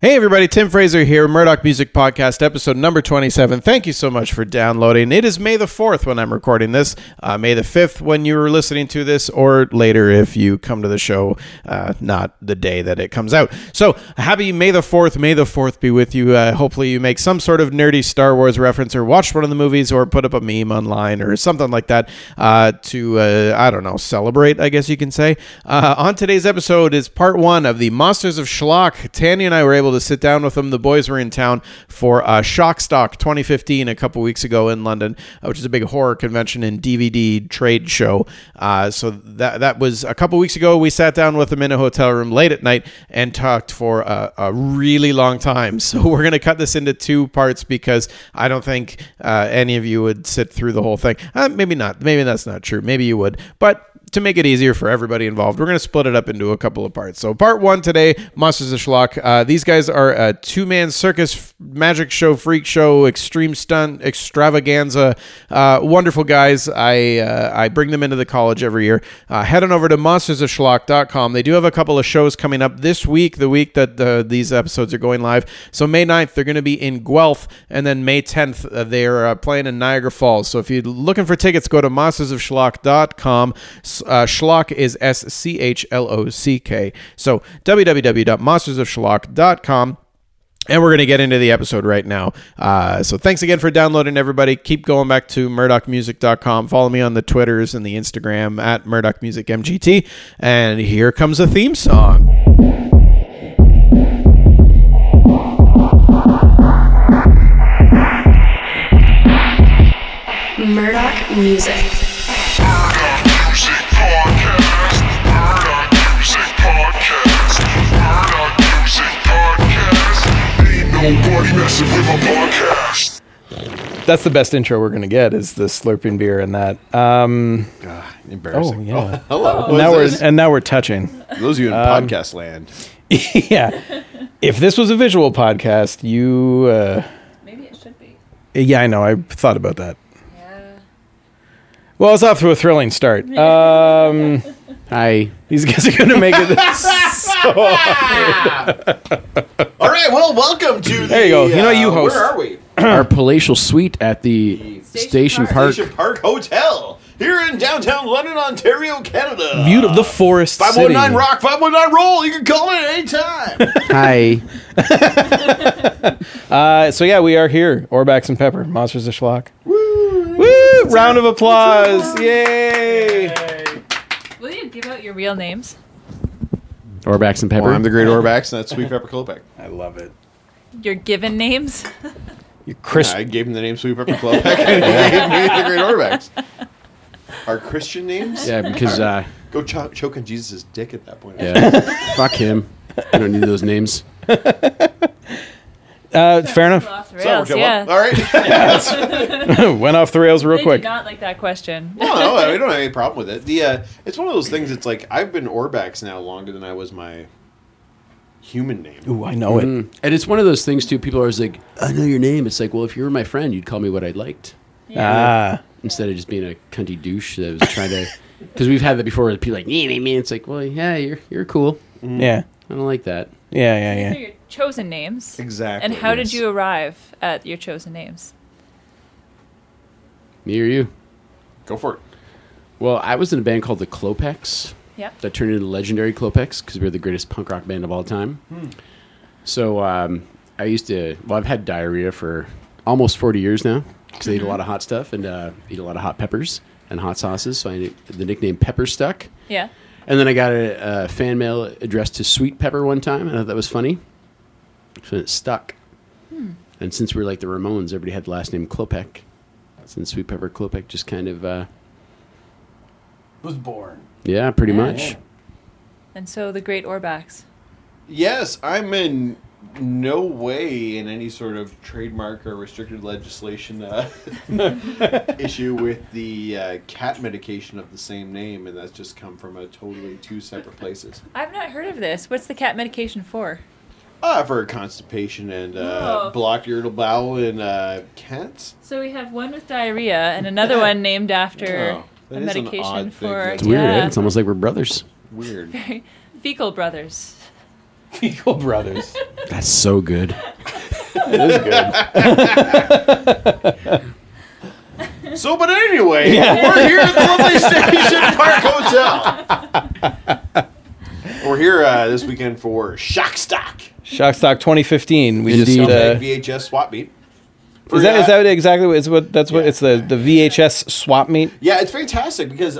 Hey everybody, Tim Fraser here, Murdoch Music Podcast, episode number 27. Thank you so much for downloading. It is May the 4th when I'm recording this, uh, May the 5th when you are listening to this, or later if you come to the show, uh, not the day that it comes out. So, happy May the 4th. May the 4th be with you. Uh, hopefully, you make some sort of nerdy Star Wars reference or watch one of the movies or put up a meme online or something like that uh, to, uh, I don't know, celebrate, I guess you can say. Uh, on today's episode is part one of the Monsters of Schlock. Tanya and I were able to sit down with them. The boys were in town for uh, Shockstock 2015 a couple weeks ago in London, uh, which is a big horror convention and DVD trade show. Uh, so that that was a couple weeks ago. We sat down with them in a hotel room late at night and talked for a, a really long time. So we're going to cut this into two parts because I don't think uh, any of you would sit through the whole thing. Uh, maybe not. Maybe that's not true. Maybe you would. But to make it easier for everybody involved, we're going to split it up into a couple of parts. So, part one today, Monsters of Schlock. Uh, these guys are a two man circus, magic show, freak show, extreme stunt, extravaganza. Uh, wonderful guys. I uh, I bring them into the college every year. Uh, head on over to monstersofschlock.com. They do have a couple of shows coming up this week, the week that these episodes are going live. So, May 9th, they're going to be in Guelph, and then May 10th, uh, they're uh, playing in Niagara Falls. So, if you're looking for tickets, go to monstersofschlock.com. Uh, Schlock is S C H L O C K. So www.monstersofschlock.com. And we're going to get into the episode right now. Uh, so thanks again for downloading, everybody. Keep going back to murdochmusic.com. Follow me on the Twitters and the Instagram at murdochmusicmgt. And here comes a theme song. Murdoch Music. Music nobody messing with my podcast. That's the best intro we're going to get is the slurping beer and that. Um, Embarrassing. Oh, yeah. hello. now we're, What's this? and now we're touching. Those of you in podcast land. yeah. If this was a visual podcast, you. Uh, Maybe it should be. yeah, I know. I thought about that. Yeah. Well, it's off to a thrilling start. Um, Hi. these guys are going to make it. All right. Well, welcome to. The, There you go. You know, you uh, host. Where are we? Our palatial suite at the Station Station, Park. Park. Station Park Hotel here in downtown London, Ontario, Canada. Beautiful. The forest. Five one nine city. rock. Five one nine roll. You can call it anytime. Hi. Uh, so yeah, we are here. Orbax and Pepper, Monsters of Schlock. Woo! Woo! Round of applause! Yay! Will you give out your real names? Orbax and Pepper. well, I'm the Great Orbax, and that's Sweet Pepper Klopek. I love it. Your given names? You Chris. I gave him the name Sweet Pepper Klopek, and he gave me the Great Orbax. Our Christian names? yeah, because uh, Go cho- choke on Jesus' dick at that point. yeah, fuck him. I don't need those names. Uh, fair enough. Off the rails, okay, yeah. well, all right. Went off the rails real They quick. did not like that question. No, no, I don't have any problem with it. The uh, it's one of those things. It's like I've been Orbax now longer than I was my human name. Ooh, I know it. Mm. And it's one of those things too. People are always like, "I know your name." It's like, well, if you were my friend, you'd call me what I liked Ah, instead of just being a cunty douche that was trying to. Because we've had that before. Where people are like, me, me, me. It's like, well, yeah, you're you're cool. yeah, I don't like that. yeah, These yeah, are yeah. your chosen names. Exactly. And how did you arrive at your chosen names? Me or you? Go for it. Well, I was in a band called the Klopex. Yep. that turned into legendary Klopex because we were the greatest punk rock band of all time. So um, I used to. Well, I've had diarrhea for almost forty years now because I eat a lot of hot stuff and uh, eat a lot of hot peppers and hot sauces. So I the nickname Pepper Stuck. Yeah. And then I got a, a fan mail addressed to Sweet Pepper one time, and I thought that was funny. So it stuck. And since we're like the Ramones, everybody had the last name Klopek. Since Sweet Pepper Klopek just kind of, uh, Was born. yeah, pretty Yeah. much. And so the great Orbax. Yes, I'm in no way in any sort of trademark or restricted legislation uh, issue with the uh, cat medication of the same name, and that's just come from a totally two separate places. I've not heard of this. What's the cat medication for? Uh, for constipation and uh, Oh. blocked irritable bowel in uh, cats. So we have one with diarrhea and another one named after Oh, that a is an medication odd thing for to- It's weird. yeah, eh? It's almost like we're brothers. Weird. fecal brothers. Fecal Brothers. That's so good. It is good. So, but anyway, Yeah. we're here at the lovely Station Park Hotel. we're here uh, this weekend for Shock Stock. Shockstock 2015. We Indeed. just uh, VHS swap meet. is that For, is that exactly what is what that's what Yeah. it's the the VHS swap meet. Yeah, it's fantastic because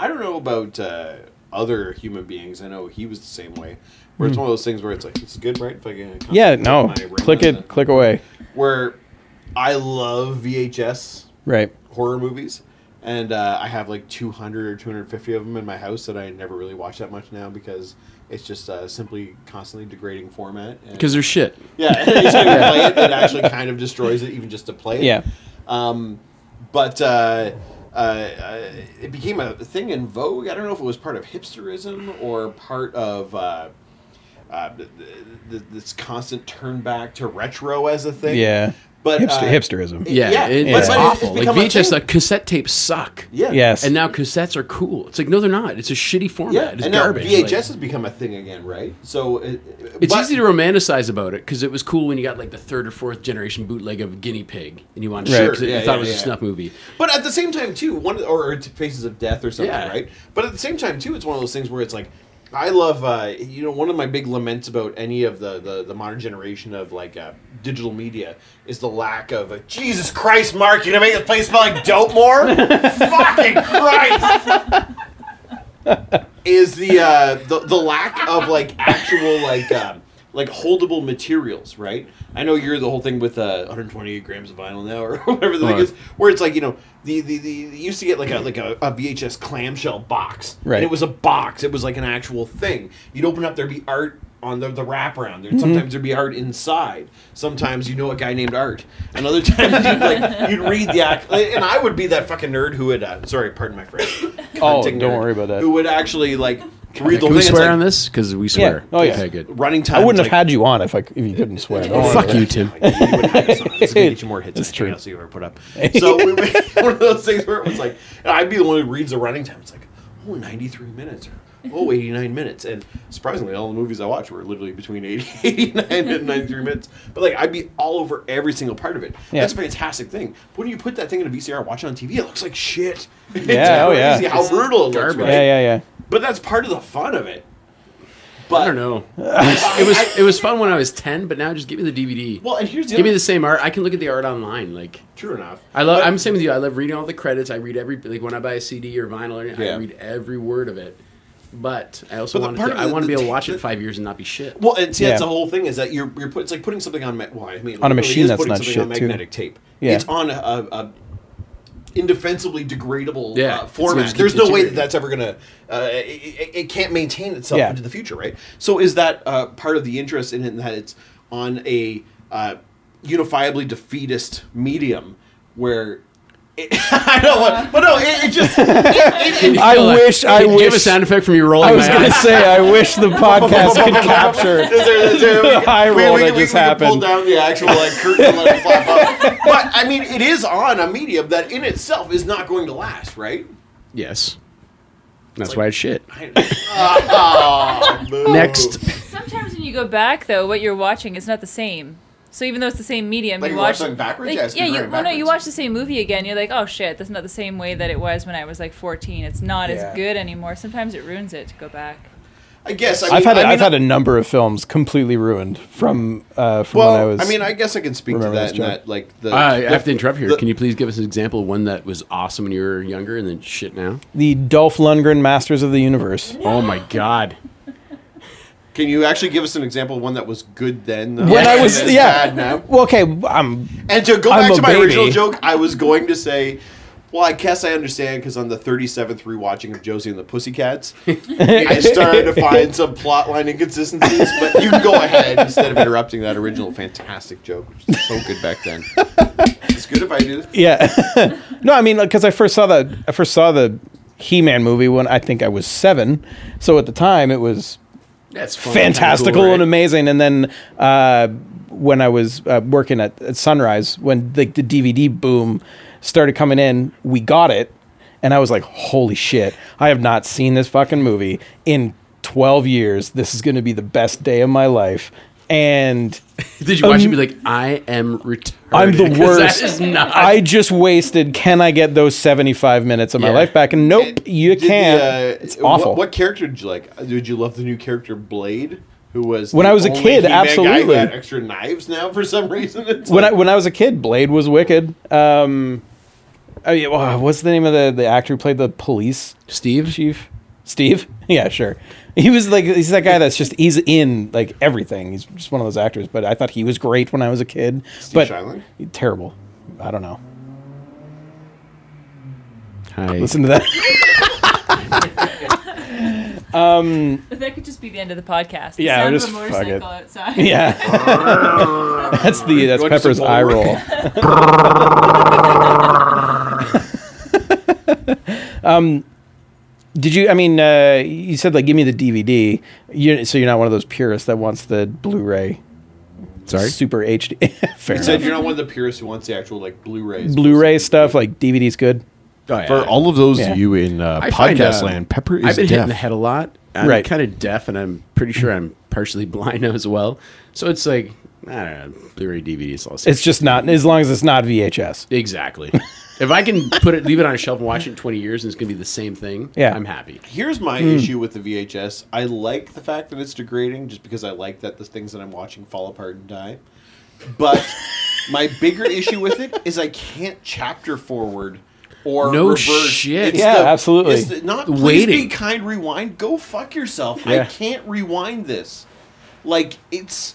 I don't know about uh, other human beings. I know he was the same way. Where it's one of those things where it's like, it's good, right? If I can Hmm. Yeah, no, click on it, click away. Where I love VHS Right. horror movies. And uh, I have like 200 or 250 of them in my house that I never really watch that much now because it's just uh, simply constantly degrading format. Because they're shit. yeah, you play it, it actually kind of destroys it, even just to play it. Yeah. Um, but uh, uh, uh, it became a thing in vogue. I don't know if it was part of hipsterism or part of uh, uh, th- th- this constant turn back to retro as a thing. Yeah. But Hipster, uh, hipsterism. Yeah, Yeah, it- but- it's but awful. Like become a VHS, thing. like cassette tapes suck. Yeah. Yes. And now cassettes are cool. It's like no, they're not. It's a shitty format. Yeah, it's and now garbage. VHS Like, has become a thing again, right? So it, it's but- easy to romanticize about it because it was cool when you got like the third or fourth generation bootleg of Guinea Pig and you wanted to Right. see Sure, because you yeah, thought yeah, it was yeah. a snuff movie. But at the same time, too, one or to Faces of Death or something, Yeah. right? But at the same time, too, it's one of those things where it's like, I love, uh, you know, one of my big laments about any of the the, the modern generation of like uh, digital media is the lack of a Jesus Christ, Mark, you gonna make the place smell like dope more? Fucking Christ! is the uh, the the lack of like actual like um, like holdable materials, right? I know you're the whole thing with uh, 128 grams of vinyl now, or whatever the thing is, where it's like you know the the, the you used to get like a like a, a VHS clamshell box, Right. And it was a box; it was like an actual thing. You'd open up, there'd be art on the, the wraparound. Mm-hmm. Sometimes there'd be art inside. Sometimes you know a guy named Art, and other times you'd like you'd read the act. And I would be that fucking nerd who would uh, sorry, pardon my French. Oh, don't nerd, worry about that. Who would actually like read the Can whole we thing? swear It's on this? Because we swear. Oh, yeah. Okay, good. running time. I wouldn't have like- had you on if I if you couldn't swear. Don't Oh, fuck you, it. Tim. You would have some. It's gonna get you more hits. That's That's true. true. I'll see you ever put up. So we one of those things where it was like, and I'd be the one who reads the running time. It's like, oh, 93 minutes or oh, 89 minutes. And surprisingly, all the movies I watched were literally between 80, 89 and 93 minutes. But like, I'd be all over every single part of it. Yeah. That's a fantastic thing. But when you put that thing in a VCR, and watch it on TV, it looks like shit. It's Yeah, oh, yeah. crazy How brutal it looks, right? Yeah, yeah, yeah. But that's part of the fun of it. But I don't know. it was it was fun when I was ten, but now just give me the DVD. Well, and here's the give me the same art. I can look at the art online. Like True enough. I love. But- I'm the same with you. I love reading all the credits. I read every like when I buy a CD or vinyl. Or anything, Yeah. I read every word of it. But I also want to. I want to be able to watch it the- in five years and not be shit. Well, and see, that's Yeah. the whole thing is that you're you're put, it's like putting something on ma- well, I mean, On a it machine is that's putting not something shit, on too. magnetic tape. Yeah. It's on a, a, a indefensibly degradable Yeah, uh, gonna format. just There's no way that deteriorating. that's ever gonna uh, it, it, it can't maintain itself Yeah. into the future, right? So is that uh, part of the interest in it that it's on a uh, unifiably defeatist medium where. It, I know, what, uh-huh. but no, it, it just. It, I like- wish. I Can you give a wish. sound effect from you rolling I was gonna say. I wish the podcast could capture. Is there- is there- The high roll that we, just we can pull down the actual like curtain and let it flap up. But I mean, it is on a medium that in itself is not going to last, right? Yes. That's like- why it's shit. I- Oh. Next. Sometimes when you go back, though, what you're watching is not the same. So even though it's the same medium, Like you you watch watch something backwards? Like, Yeah, yeah, you, going well, no, you watch the same movie again. You're like, oh shit, that's not the same way that it was when I was like 14. It's not Yeah. as good anymore. Sometimes it ruins it to go back. I guess I mean, I've had. I a, mean, I've had a number of films completely ruined from uh, from Well, when I was. I mean, I guess I can speak to that. this In joke. that, like the. I the- have to interrupt here. the- Can you please give us an example of one that was awesome when you were younger and then shit now? the Dolph Lundgren Masters of the Universe. Oh my god. Can you actually give us an example of one that was good then? though, When I was yeah. bad now? Well, okay, I'm And to go I'm back to my baby. original joke, I was going to say, well, I guess I understand because on the 37th rewatching of Josie and the Pussycats, I started to find some plotline inconsistencies. But you can go ahead instead of interrupting that original fantastic joke, which was so good back then. It's good if I do. yeah. no, I mean because I first saw the I first saw the He-Man movie when I think I was seven. So at the time it was That's fun. fantastical Kinda cool, and amazing. And then uh, when I was uh, working at, at Sunrise, when the, the DVD boom started coming in, we got it, and I was like, "Holy shit! I have not seen this fucking movie in 12 years. This is going to be the best day of my life. And Did you watch Um, him be like, I am retarded? I'm the 'Cause worst. That is not. I just wasted. Can I get those 75 minutes of my Yeah. life back? And nope, you Did can't. uh, it's awful. What, character did you like? Did you love the new character Blade? Who was When the I was a kid, He-Man absolutely. had extra knives now for some reason. It's when I when I was a kid, Blade was wicked. Um, I mean, what's the name of the the actor who played the police Steve? chief? Steve? Yeah, sure. He was like he's that guy that's just he's in like everything. He's just one of those actors. But I thought he was great when I was a kid. Steve but Shiling? terrible. I don't know. Hi. Listen to that. That could just be the end of the podcast. The Yeah, sound we'll of just a fuck motorcycle it. outside. yeah, that's the that's You want Pepper's some eye more? roll. um, did you? I mean, uh, you said like give me the DVD. You, so you're not one of those purists that wants the Blu-ray Sorry? super HD. Fair You said enough. you're not one of the purists who wants the actual like Blu-rays. Blu-ray stuff like DVD's good. Oh, yeah. For all of those Yeah. of you in uh, I find, podcast uh, land, Pepper is I've been deaf. hitting the head a lot. I'm Right. kind of deaf, and I'm pretty sure I'm partially blind as well. So it's like, I don't know, Blu-ray DVD is all. It's just not as long as it's not VHS. exactly. if I can put it, leave it on a shelf and watch it in 20 years, and it's gonna be the same thing. Yeah. I'm happy. Here's my Hmm. issue with the VHS. I like the fact that it's degrading, just because I like that the things that I'm watching fall apart and die. But my bigger issue with it is I can't chapter forward or No reverse. shit. It's Yeah, absolutely. It's the, not please Waiting. be kind. Rewind. Go fuck yourself. I Yeah. can't rewind this. Like it's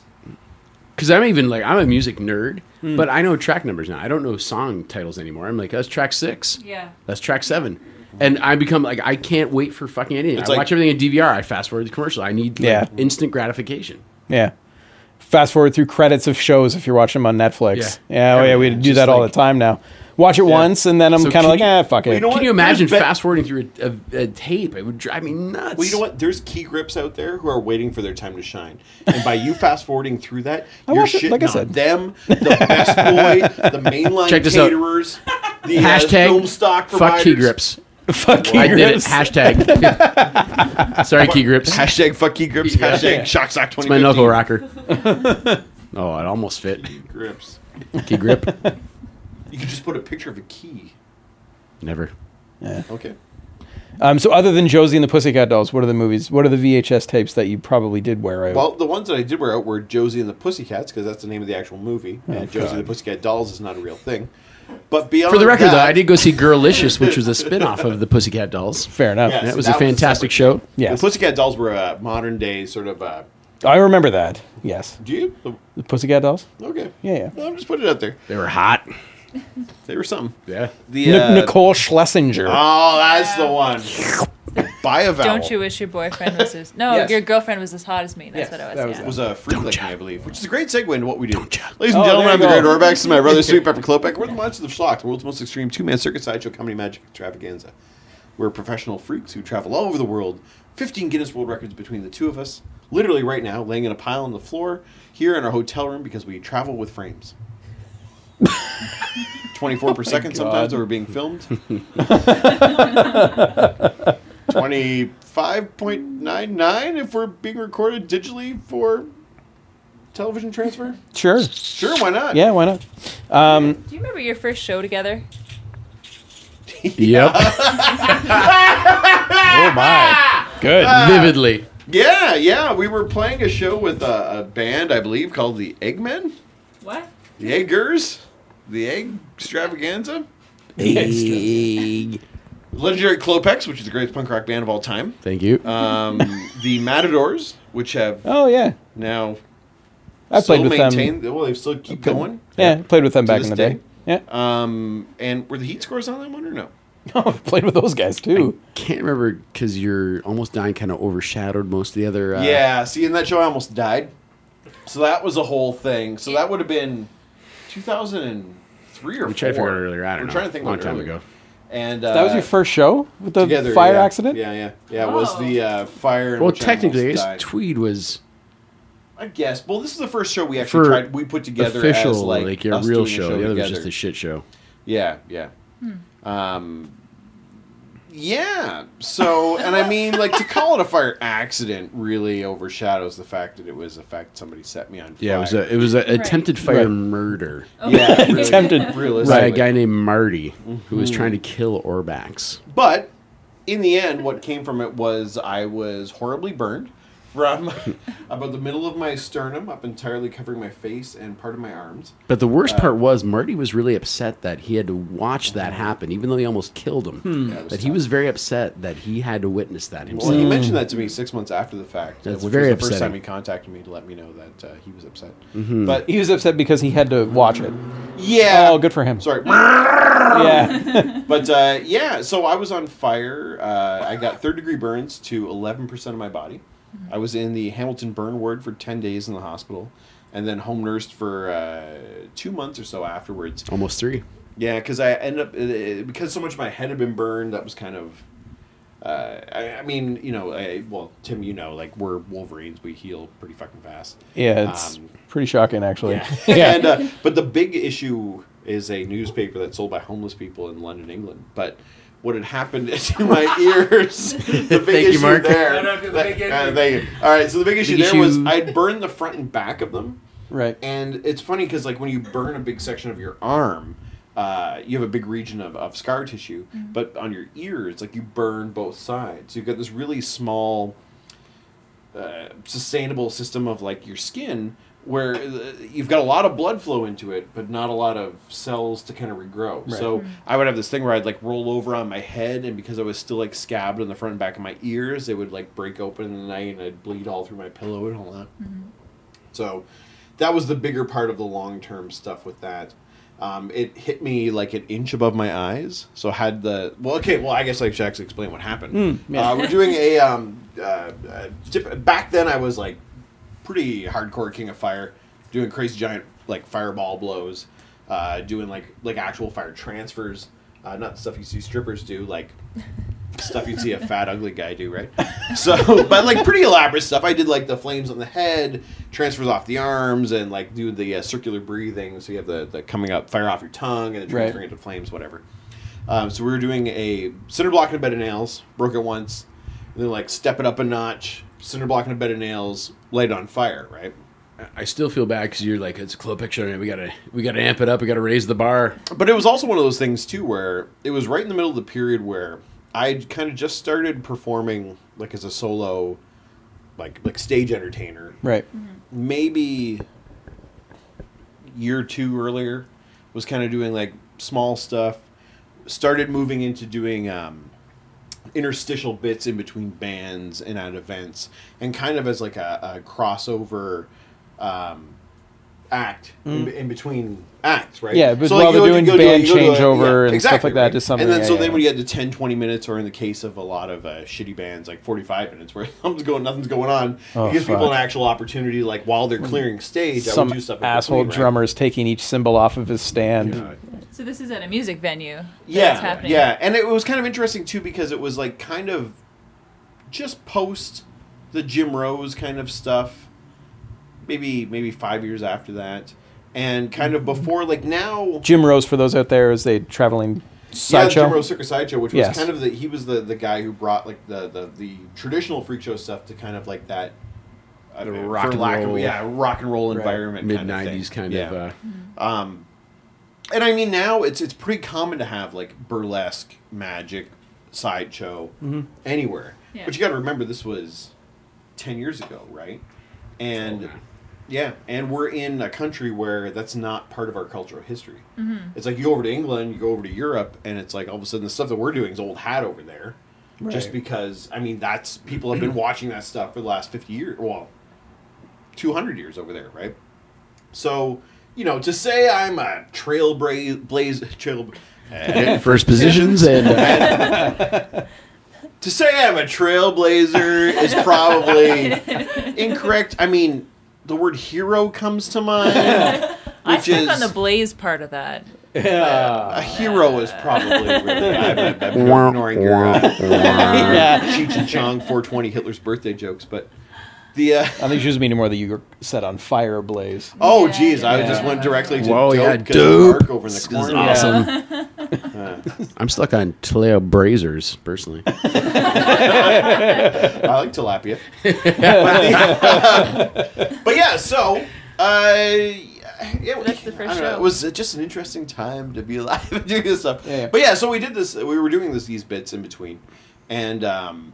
Because I'm even like, I'm a music nerd, Hmm. but I know track numbers now. I don't know song titles anymore. I'm like, that's track six. Yeah. That's track seven. And I become like, I can't wait for fucking anything. It's I like- watch everything in DVR. I fast forward the commercial. I need like, Yeah. instant gratification. Yeah. Fast forward through credits of shows if you're watching them on Netflix. Yeah. Yeah, oh yeah, we do Just that all like- the time now. Watch it once and then I'm So kind of like, you- eh, fuck Well, it. you know what? Can you imagine be- fast forwarding through a, a, a tape? It would drive me nuts. Well, you know what? There's key grips out there who are waiting for their time to shine, and by you fast forwarding through that, you're watched it, shitting like I on said. them, the best boy, the mainline Check this out. caterers, the uh, Hashtag film stock fuck key grips. Fuck key I did it. grips. Hashtag. Sorry, key grips. Hashtag fuck key grips. Yeah. Hashtag Yeah. shock sock It's twenty. my knuckle rocker. oh, it almost fit. Key Grips. Key grip. You could just put a picture of a key. Never. Okay. Um, so other than Josie and the Pussycat Dolls, what are the movies? What are the VHS tapes that you probably did wear out? Well, the ones that I did wear out were Josie and the Pussycats because that's the name of the actual movie, and Josie and the Pussycat Dolls is not a real thing. But beyond For the record, that, though, I did go see Girlicious, which was a spin-off of the Pussycat Dolls. Fair enough. Yeah. That was that a was a fantastic separate show. Yeah, The Pussycat Dolls were a modern day sort of. Uh, I remember that. Yes. do you? The- The Pussycat Dolls? Okay. Yeah, yeah. Well, I'm just putting it out there. They were hot. They were something. Yeah. The Nic- uh, Nicole Schlesinger. Oh, that's the one. Buy a vowel. Don't you wish your boyfriend was as no, Yes. your girlfriend was as hot as me. That's Yes, what it was. that was yeah. that. was a freak like me, I believe, which is a great segue into what we do. Don't ya. Ladies and Oh, gentlemen, there I'm the you Great go. Orbax. This is my brother, Sweet Pepper Klopek. We're the Monsters of Schlock, the world's most extreme two-man circus sideshow comedy magic extravaganza. We're professional freaks who travel all over the world. 15 Guinness World Records between the two of us. Literally right now, laying in a pile on the floor here in our hotel room because we travel with frames. 24 per second sometimes that we're being filmed. 25.99 if we're being recorded digitally for television transfer. Sure. Sure, why not? Yeah, why not? Um, Do you remember your first show together? Yep. oh my. Good. Vividly. Yeah, yeah. We were playing a show with a, a band, I believe, called the Eggmen, What? the Eggers, the Egg Extravaganza, Egg. Legendary Klopex, which is the greatest punk rock band of all time, Thank you. um, the Matadors, which have Oh yeah. now I played still with them. maintained. Well, they still keep going. Yeah, played with them back this in the day. day. Yeah. Um, and were the Heat scores on that one or no? Oh, played with those guys too. Can't remember because you're almost dying kind of overshadowed most of the other. Uh, yeah. See, in that show, I almost died. So that was a whole thing. So that would have been 2003 or We tried to four. figure it earlier. I don't We're know. trying to think a long about time earlier. ago. And uh, That was your first show with the together, fire yeah. accident. Yeah, yeah, yeah. It was the uh, fire. Well, technically, I almost guess died. Tweed was I guess. Well, this is the first show we actually For tried. We put together official, as like, like, your real doing a show. The other was just a shit show. Yeah, yeah. Um, Yeah. So, and I mean, like to call it a fire accident really overshadows the fact that it was a fact somebody set me on fire. Yeah, it was a it was an attempted fire oh. Right. murder yeah, Attempted. by a guy named Marty who was mm-hmm. trying to kill Orbax. But in the end, what came from it was I was horribly burned from about the middle of my sternum up entirely covering my face and part of my arms. But the worst part was Marty was really upset that he had to watch that happen, even though he almost killed him. Yeah, it was that he was very upset that he had to witness that Well, he mentioned that to me six months after the fact, That's which very was the first time he contacted me to let me know that uh, he was upset. Mm-hmm. But He was upset because he had to watch it. yeah, Oh, good for him. Sorry, Yeah. but uh, yeah. So I was on fire. Uh, I got third degree burns to eleven percent of my body. I was in the Hamilton burn ward for ten days in the hospital, and then home nursed for uh, two months or so afterwards. Almost three. Yeah, because I ended up uh, because so much of my head had been burned. That was kind of. Uh, I, I mean, you know, I, well, Tim, you know, like we're Wolverines, we heal pretty fucking fast. Yeah, it's Um, pretty shocking, actually. Yeah. and, uh, but the big issue is a newspaper that's sold by homeless people in London, England. But what had happened to my ears, the big Thank you, issue Mark. there. No, no, the big uh, issue. thank you. All right, so the big issue Big there was. I'd burned the front and back of them. Right. And it's funny because, like, when you burn a big section of your arm, uh, you have a big region of, of scar tissue. But on your ears, like, you burn both sides. So you've got this really small, uh, sustainable system of, like, your skin where uh, you've got a lot of blood flow into it, but not a lot of cells to kind of regrow. So I would have this thing where I'd, like, roll over on my head, and because I was still, like, scabbed on the front and back of my ears, it would, like, break open in the night, and I'd bleed all through my pillow and all that. So that was the bigger part of the long term stuff with that. Um, it hit me like an inch above my eyes, so had the well. Okay, well, I guess I should actually explain what happened. uh, we're doing a um, uh, uh, back then. I was like pretty hardcore King of Fire, doing crazy giant like fireball blows, uh, doing like like actual fire transfers, uh, not the stuff you see strippers do, like stuff you'd see a fat ugly guy do, right? So, but like pretty elaborate stuff. I did like the flames on the head, transfers off the arms, and like do the uh, circular breathing. So you have the, the coming up fire off your tongue and then Right. transferring into flames, whatever. Um, so we were doing a cinder block and a bed of nails, broke it once, and then like step it up a notch, cinder block and a bed of nails, light it on fire, right? I still feel bad because you're like it's a close picture. and We gotta we gotta amp it up. We gotta raise the bar. But it was also one of those things too where it was right in the middle of the period where I kind of just started performing like as a solo, like like stage entertainer. Right. Maybe year two earlier, was kind of doing like small stuff. Started moving into doing um, interstitial bits in between bands and at events, and kind of as like a, a crossover. Um, act in, in between acts, right? Mm. Yeah, but So, while you they're doing go band you go a- changeover and stuff like that, right? just something, And then yeah, so yeah, then yeah. when you had the 10, 20 minutes, or in the case of a lot of uh, shitty bands, like 45 minutes, where something's going, nothing's going on, Oh, it gives people an actual opportunity, like while they're clearing stage, I Some would do stuff asshole between, right? drummer's taking each cymbal off of his stand. So this is at a music venue. Yeah, happening. yeah, and it was kind of interesting too because it was like kind of just post the Jim Rose kind of stuff, maybe maybe five years after that, and kind of before like now. Jim Rose, for those out there, is a traveling sideshow. Yeah. Jim Rose Circus Sideshow, which was Yes. kind of the he was the the guy who brought like the the, the traditional freak show stuff to kind of like that. I don't know, rock for and lack of- roll. yeah, rock and roll environment, Mid kind of thing. '90s kind Yeah. of. Uh, Um, and I mean now it's it's pretty common to have like burlesque, magic, sideshow anywhere. Yeah. But you got to remember this was ten years ago, right? And Oh, yeah. yeah, and we're in a country where that's not part of our cultural history. It's like you go over to England, you go over to Europe, and it's like all of a sudden the stuff that we're doing is old hat over there. Just because I mean that's people have been watching that stuff for the last fifty years, well, two hundred years over there, right? So you know, to say I'm a trailblaze trail. uh, first positions and uh, to say I'm a trailblazer is probably incorrect. I mean, the word hero comes to mind. I which stuck is on the Blaze part of that. Yeah. a hero is probably really. I'm, I'm, I'm ignoring your uh, yeah. Cheech and Chong 420 Hitler's birthday jokes, but the. Uh, I think she was meaning more that you were set on fire blaze. oh, Yeah, geez, I yeah. just went directly to Whoa, dope yeah, 'cause dope. Mark over in the This is corner. awesome. I'm stuck on Taleo Brazers personally. I like tilapia. but, but yeah, so uh, it, That's the first I don't know, show. it was just an interesting time to be alive and doing this stuff. Yeah, yeah. But yeah, so we did this. We were doing this these bits in between, and um,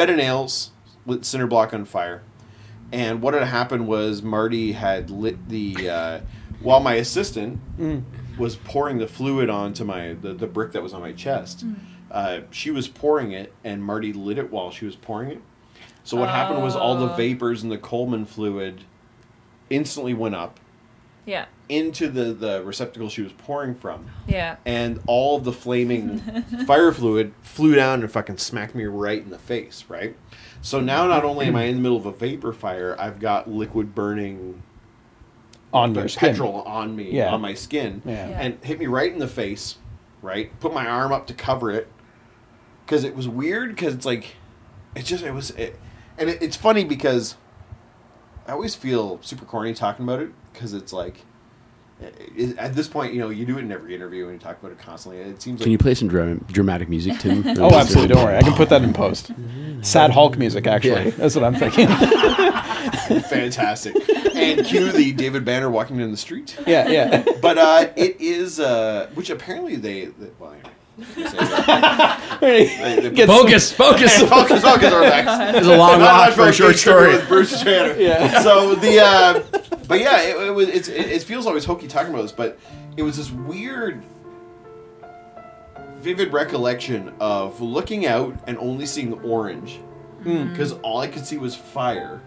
bed of nails with cinder block on fire. And what had happened was Marty had lit the uh, while my assistant was pouring the fluid onto my the, the brick that was on my chest. Uh, she was pouring it, and Marty lit it while she was pouring it. So what happened was all the Oh. vapors in the Coleman fluid instantly went up Yeah. into the the receptacle she was pouring from Yeah. and all of the flaming fire fluid flew down and fucking smacked me right in the face, right? So now not only am I in the middle of a vapor fire, I've got liquid burning On your skin. petrol on me, Yeah. on my skin, Yeah. Yeah. and hit me right in the face, right? Put my arm up to cover it because it was weird because it's like, it just, it was, it, and it, it's funny because I always feel super corny talking about it because it's like, at this point, you know, you do it in every interview and you talk about it constantly. It seems Can like you play some dra- dramatic music, Tim? Oh, absolutely. Don't worry. I can put that in post. Sad Hulk music, actually. Yeah. That's what I'm thinking. fantastic. and cue the David Banner walking down the street. yeah, yeah. But uh, it is, uh, which apparently they, they well, anyway. They- they- Get Focus, focus. focus, focus, we're. It's a long Not walk for a short story. With Bruce Banner. Yeah. So the, uh, but yeah, it, it was. It's, it, it feels always hokey talking about this, but it was this weird, vivid recollection of looking out and only seeing orange because all I could see was fire,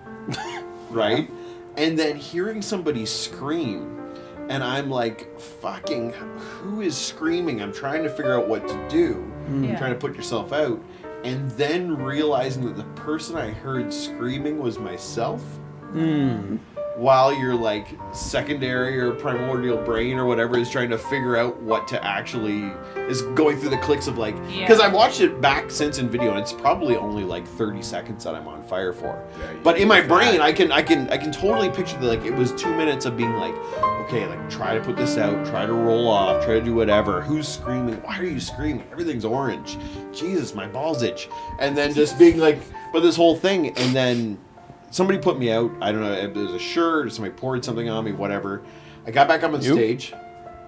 right? And then hearing somebody scream, and I'm like, "Fucking, who is screaming?" I'm trying to figure out what to do. Yeah. Mm. Trying to put yourself out, and then realizing that the person I heard screaming was myself. Hmm. While your like secondary or primordial brain or whatever is trying to figure out what to actually is going through the clicks of like Yeah. because I've watched it back since in video and it's probably only like 30 seconds that I'm on fire for. but in my brain I can I can I can totally picture that like it was two minutes of being like, okay, like try to put this out, try to roll off, try to do whatever. Who's screaming? Why are you screaming? Everything's orange. Jesus, my balls itch. And then just being like, but this whole thing, and then somebody put me out. I don't know if it was a shirt or somebody poured something on me, whatever. I got back up on You? stage.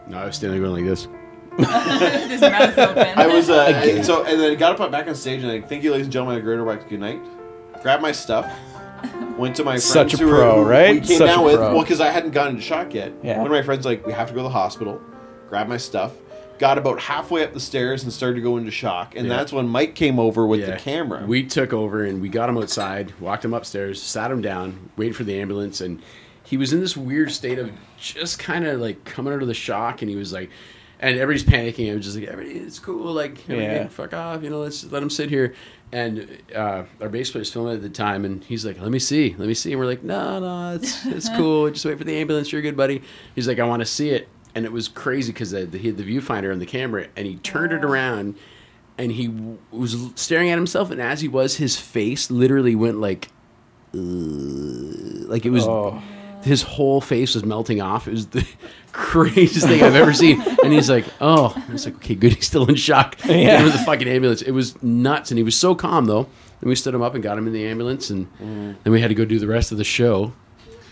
No, I was standing going like this. His mouth's open. I was uh, Again. and so and then I got up back on stage and I thank you, ladies and gentlemen, a great back good night. Grabbed my stuff. Went to my friends Such a who were- pro, who right? We came Such down a with pro. well because I hadn't gotten into shock yet. Yeah. One of my friends like we have to go to the hospital. Grabbed my stuff. Got about halfway up the stairs and started to go into shock, and Yeah. that's when Mike came over with Yeah. the camera. We took over and we got him outside, walked him upstairs, sat him down, waited for the ambulance, and he was in this weird state of just kind of like coming out of the shock, and he was like, and everybody's panicking. I was just like, everybody, it's cool, like, everybody, Yeah. fuck off, you know, let's let him sit here. And uh, our bass player was filming at the time, and he's like, "Let me see, let me see." And we're like, "No, no, it's it's cool. Just wait for the ambulance. You're good, buddy." He's like, "I want to see it," and it was crazy because he had the viewfinder on the camera, and he turned it around, and he w- was staring at himself, and as he was, his face literally went like, uh, like it was. Oh. His whole face was melting off. It was the craziest thing I've ever seen. And he's like, "Oh," I was like, "Okay, good. He's still in shock." Yeah. him in the fucking ambulance. It was nuts, and he was so calm though. Then we stood him up and got him in the ambulance, and then we had to go do the rest of the show.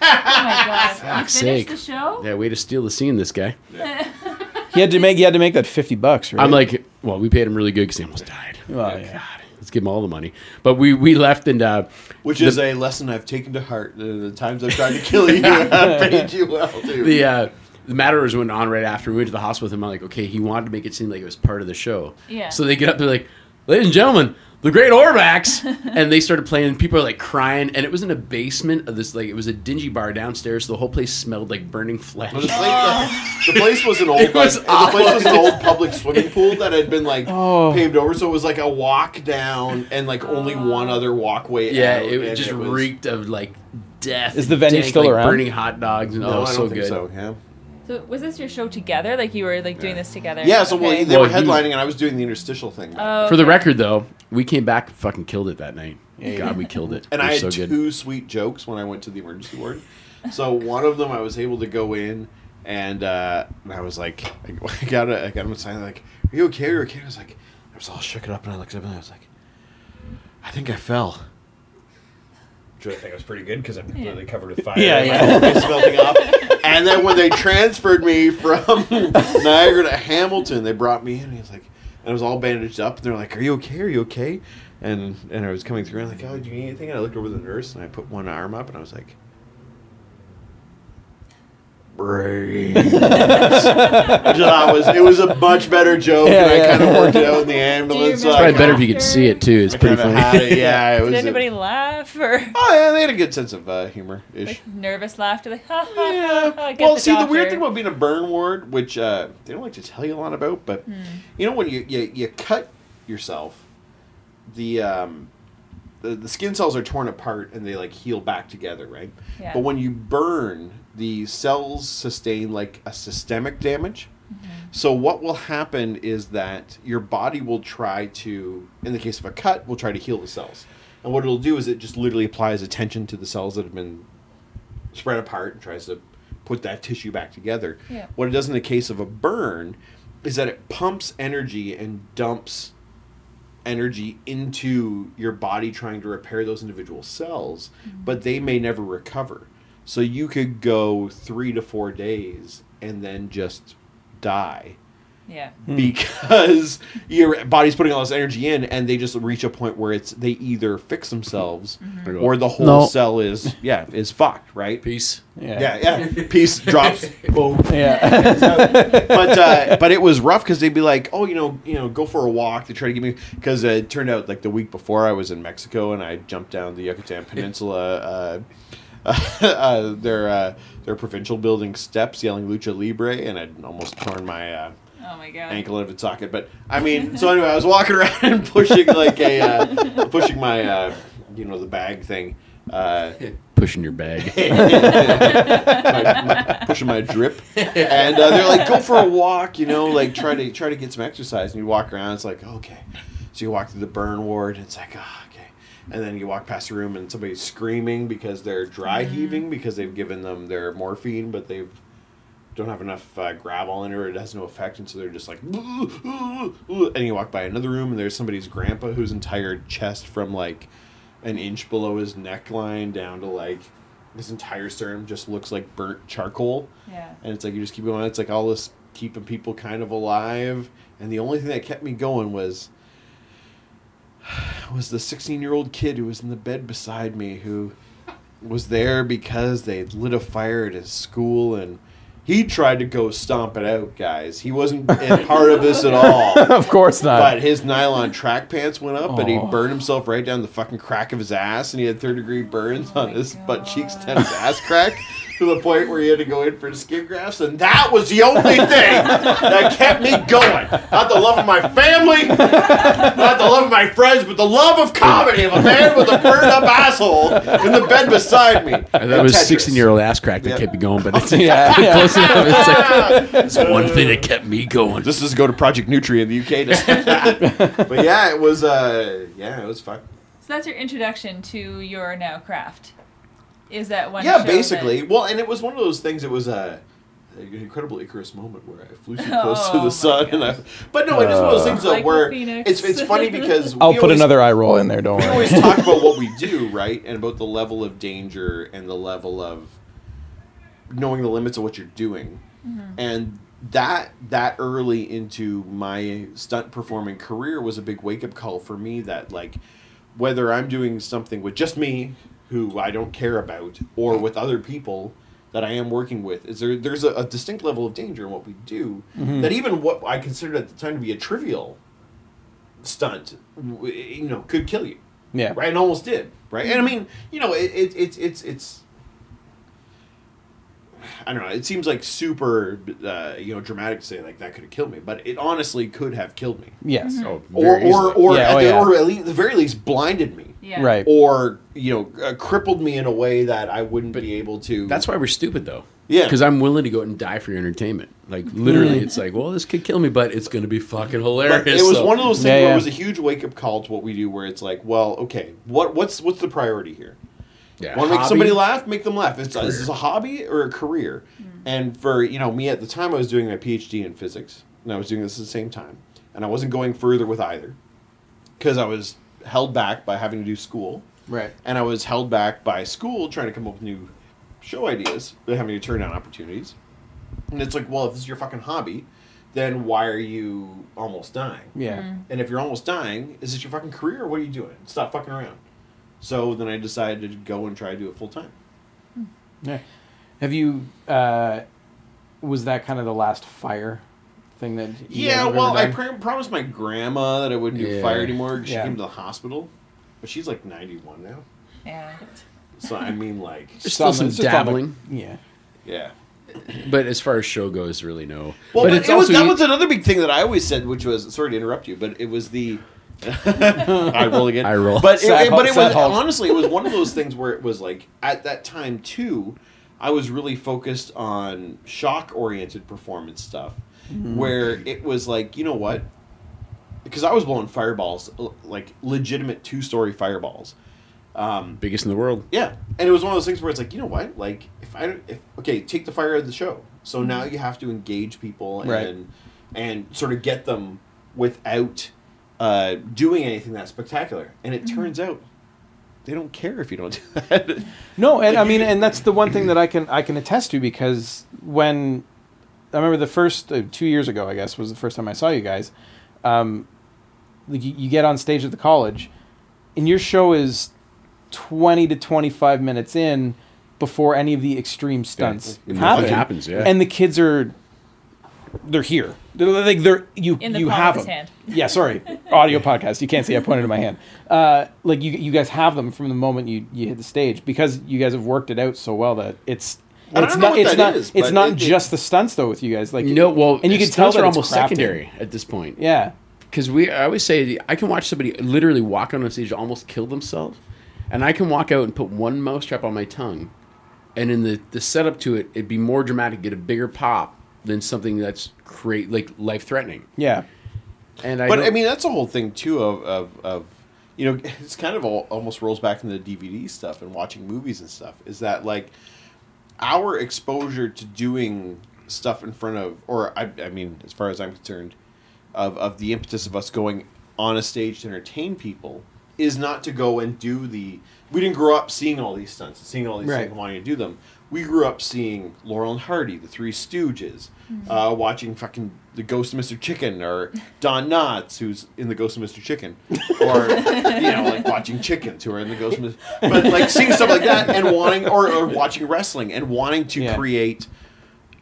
Oh my god. You Fuck's finished sake. the show? Yeah, way to steal the scene, this guy. He had to make. He had to make that fifty bucks, right? I'm like, well, we paid him really good because he almost died. Well, Oh, yeah. God, let's give him all the money. But we we left and uh, Which the- is a lesson I've taken to heart. The, the times I've tried to kill you, I've paid you well too. the uh, the Matadors went on right after we went to the hospital with him. I'm like, okay, he wanted to make it seem like it was part of the show. Yeah. So they get up, they're like, ladies and gentlemen, the Great Orbax, and they started playing. and People are like crying, and it was in a basement of this like it was a dingy bar downstairs. So the whole place smelled like burning flesh. The place, the, the place was an old It was like, the place was an old public swimming pool that had been like Oh. paved over, so it was like a walk down and like only one other walkway. Yeah, out, it and just was- reeked of like death. Is the venue dank, still like, around? Burning hot dogs and No, oh, I don't so think good. so. Yeah, So was this your show together? Like you were like doing this together? yeah. So well, Okay. they Well, were he- headlining, and I was doing the interstitial thing. Oh, For the okay. record, though, we came back and fucking killed it that night. God, we killed it. and It I was had so good. two sweet jokes when I went to the emergency ward. So one of them, I was able to go in and uh, and I was like, I got a, I got him inside. Like, are you okay? Are you okay? I was like, I was all shook it up, and I looked up, and I was like, I think I fell. Which I think was pretty good because I'm completely covered with fire. Yeah, and my yeah. whole face melting off. And then when they transferred me from Niagara to Hamilton, they brought me in. And he was like, and I was all bandaged up. And they're like, "Are you okay? Are you okay?" And and I was coming through, and I'm like, "Oh, do you need anything?" And I looked over the nurse, and I put one arm up, and I was like, "Brains." Which I was it was a much better joke, and I kind of worked it out in the ambulance. so remember Probably that? better if you could see it too. It's pretty funny. it, Yeah, it was. Did a- anybody laugh or oh yeah, they had a good sense of uh, humor ish. like nervous laughter? Like, ha ha Yeah. ha. ha, Well, the see, the weird thing about being a burn ward, which uh, they don't like to tell you a lot about, but Hmm. you know when you, you you cut yourself, the um, the, the skin cells are torn apart and they like heal back together, right? Yeah. But when you burn, the cells sustain like a systemic damage. Mm-hmm. So what will happen is that your body will try to, in the case of a cut, will try to heal the cells. And what it'll do is it just literally applies attention to the cells that have been spread apart and tries to put that tissue back together. Yeah. What it does in the case of a burn is that it pumps energy and dumps energy into your body trying to repair those individual cells, but they may never recover. So you could go three to four days and then just die yeah. because your body's putting all this energy in and they just reach a point where it's they either fix themselves or the whole No. cell is yeah is fucked right Peace. yeah yeah piece drops boom Yeah. but uh, but it was rough because they'd be like, oh, you know, you know, go for a walk. They try to give me because uh, it turned out like the week before I was in Mexico and I jumped down the Yucatan Peninsula. Uh, uh, their uh, their provincial building steps, yelling "Lucha Libre," and I'd almost torn my uh, Oh my god. ankle out of its socket. But I mean, so anyway, I was walking around and pushing like a uh, pushing my uh, you know the bag thing. Uh, Pushing your bag. my, my, pushing my drip, and uh, they're like, "Go for a walk," you know, like try to try to get some exercise. And you walk around, it's like, okay. So you walk through the burn ward, and it's like, oh, okay. And then you walk past a room, and somebody's screaming because they're dry heaving because they've given them their morphine, but they've don't have enough uh, gravel in it, or it has no effect, and so they're just like, and you walk by another room, and there's somebody's grandpa whose entire chest from like an inch below his neckline down to like his entire sternum just looks like burnt charcoal, Yeah. and it's like you just keep going. It's like all this keeping people kind of alive, and the only thing that kept me going was was the 16 year old kid who was in the bed beside me who was there because they lit a fire at his school and he tried to go stomp it out guys he wasn't a part of this at all of course not. but his nylon track pants went up and he burned himself right down the fucking crack of his ass and he had third degree burns Oh on my his butt cheeks God. and his ass crack to the point where he had to go in for skin grafts and that was the only thing that kept me going not the love of my family not the love of my friends but the love of comedy of a man with a burned up asshole in the bed beside me And that was 16 year old ass crack that Yeah. kept me going, but it's yeah, yeah. close enough. It's, like, it's one thing that kept me going. this is go to Project Nutri in the UK to but yeah it was uh yeah it was fun So that's your introduction to your now craft. Is that one? yeah, show basically. that- Well, and it was one of those things. It was a, an incredible Icarus moment where I flew too close Oh to the oh sun, and I. But no, it is one of those uh, things though Michael where Phoenix. it's it's funny because I'll we put always- another eye roll in there. Don't We worry. always talk about what we do, right, and about the level of danger and the level of knowing the limits of what you're doing, mm-hmm. and that that early into my stunt performing career was a big wake up call for me. That like whether I'm doing something with just me, who I don't care about, or with other people that I am working with, is there there's a, a distinct level of danger in what we do mm-hmm. that even what I considered at the time to be a trivial stunt, you know, could kill you Yeah. right? And almost did, right? And I mean, you know, it, it, it's it's it's. I don't know. It seems like super, uh, you know, dramatic to say like that could have killed me, but it honestly could have killed me, Yes. Oh, or or or, Yeah, at oh, the, yeah. or at least, the very least blinded me, Yeah. Right. or you know, uh, crippled me in a way that I wouldn't be able to. That's why we're stupid, though. Yeah. Because I'm willing to go out and die for your entertainment. Like, literally, it's like, well, this could kill me, but it's going to be fucking hilarious. But it was so- one of those things Yeah, where yeah. it was a huge wake up call to what we do, where it's like, well, okay, what what's what's the priority here? Yeah, Want to make somebody laugh? Make them laugh. Is, is this a hobby or a career? Mm. And for you know me at the time, I was doing my PhD in physics, and I was doing this at the same time, and I wasn't going further with either, because I was held back by having to do school, Right. and I was held back by school trying to come up with new show ideas, but having to turn down opportunities. And it's like, well, if this is your fucking hobby, then why are you almost dying? Yeah. Mm. And if you're almost dying, is this your fucking career or what are you doing? Stop fucking around. So then I decided to go and try to do it full time. Yeah. Have you? Uh, was that kind of the last fire thing that? you Yeah, have well, ever I pr- promised my grandma that I wouldn't do Yeah. fire anymore. She Yeah. came to the hospital, but she's like 91 now. Yeah. So I mean, like, There's still some it's just on dabbling, yeah. yeah. but as far as show goes, really no. Well, but, it's it was, also that you- was another big thing that I always said, which was sorry to interrupt you, but it was the I roll again. I roll. But it, it- but it was honestly it was one of those things where it was like at that time too, I was really focused on shock oriented performance stuff, Mm-hmm. where it was like you know what, because I was blowing fireballs like legitimate two story fireballs. Um, biggest in the world. yeah, and it was one of those things where it's like, you know what? Like, if I, if okay, take the fire of the show. So now you have to engage people and Right. and sort of get them without uh, doing anything that spectacular. And it turns out they don't care if you don't do that. No, and I mean, and that's the one thing that I can I can attest to because when I remember the first uh, two years ago, I guess was the first time I saw you guys. Um, like you, you get on stage at the college, and your show is twenty to twenty five minutes in before any of the extreme stunts And happen. happens, yeah. and the kids are they're here. They're like they're you In the you palm have of his them. hand. Yeah, sorry, audio podcast. You can't see. I pointed to my hand. Uh, like you, you guys have them from the moment you, you hit the stage because you guys have worked it out so well that it's. I don't it's know not. what It's that not. is, it's but not it- it- just the stunts though with you guys. Like No, well, and you can tell stunts that are almost crafted. secondary at this point. Yeah, because we I always say I can watch somebody literally walk on a stage almost kill themselves, and I can walk out and put one mousetrap on my tongue, and in the the setup to it, it'd be more dramatic, get a bigger pop than something that's create like life threatening. yeah, And I but I mean, that's the whole thing too of, of, of you know, it's kind of all, almost rolls back into the DVD stuff and watching movies and stuff. Is that like our exposure to doing stuff in front of, or I, I mean, as far as I'm concerned, of of the impetus of us going on a stage to entertain people is not to go and do the. We didn't grow up seeing all these stunts and seeing all these Right. things and wanting to do them. We grew up seeing Laurel and Hardy, the Three Stooges, uh, watching fucking the Ghost of Mr. Chicken, or Don Knotts, who's in the Ghost of Mr. Chicken, or you know, like watching chickens who are in the Ghost of Mr. But like seeing stuff like that and wanting, or, or watching wrestling and wanting to Yeah. create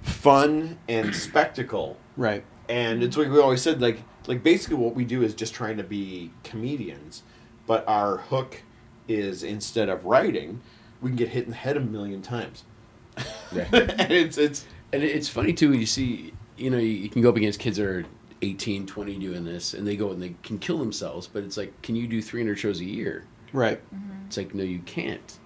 fun and spectacle right. and it's like we always said like like basically what we do is just trying to be comedians but our hook is instead of writing we can get hit in the head a million times Yeah. and it's it's And it's funny too when you see, you know, you, you can go up against kids that are 18, 20 doing this, and they go and they can kill themselves. But it's like, can you do 300 shows a year? Right. Mm-hmm. It's like, no, you can't.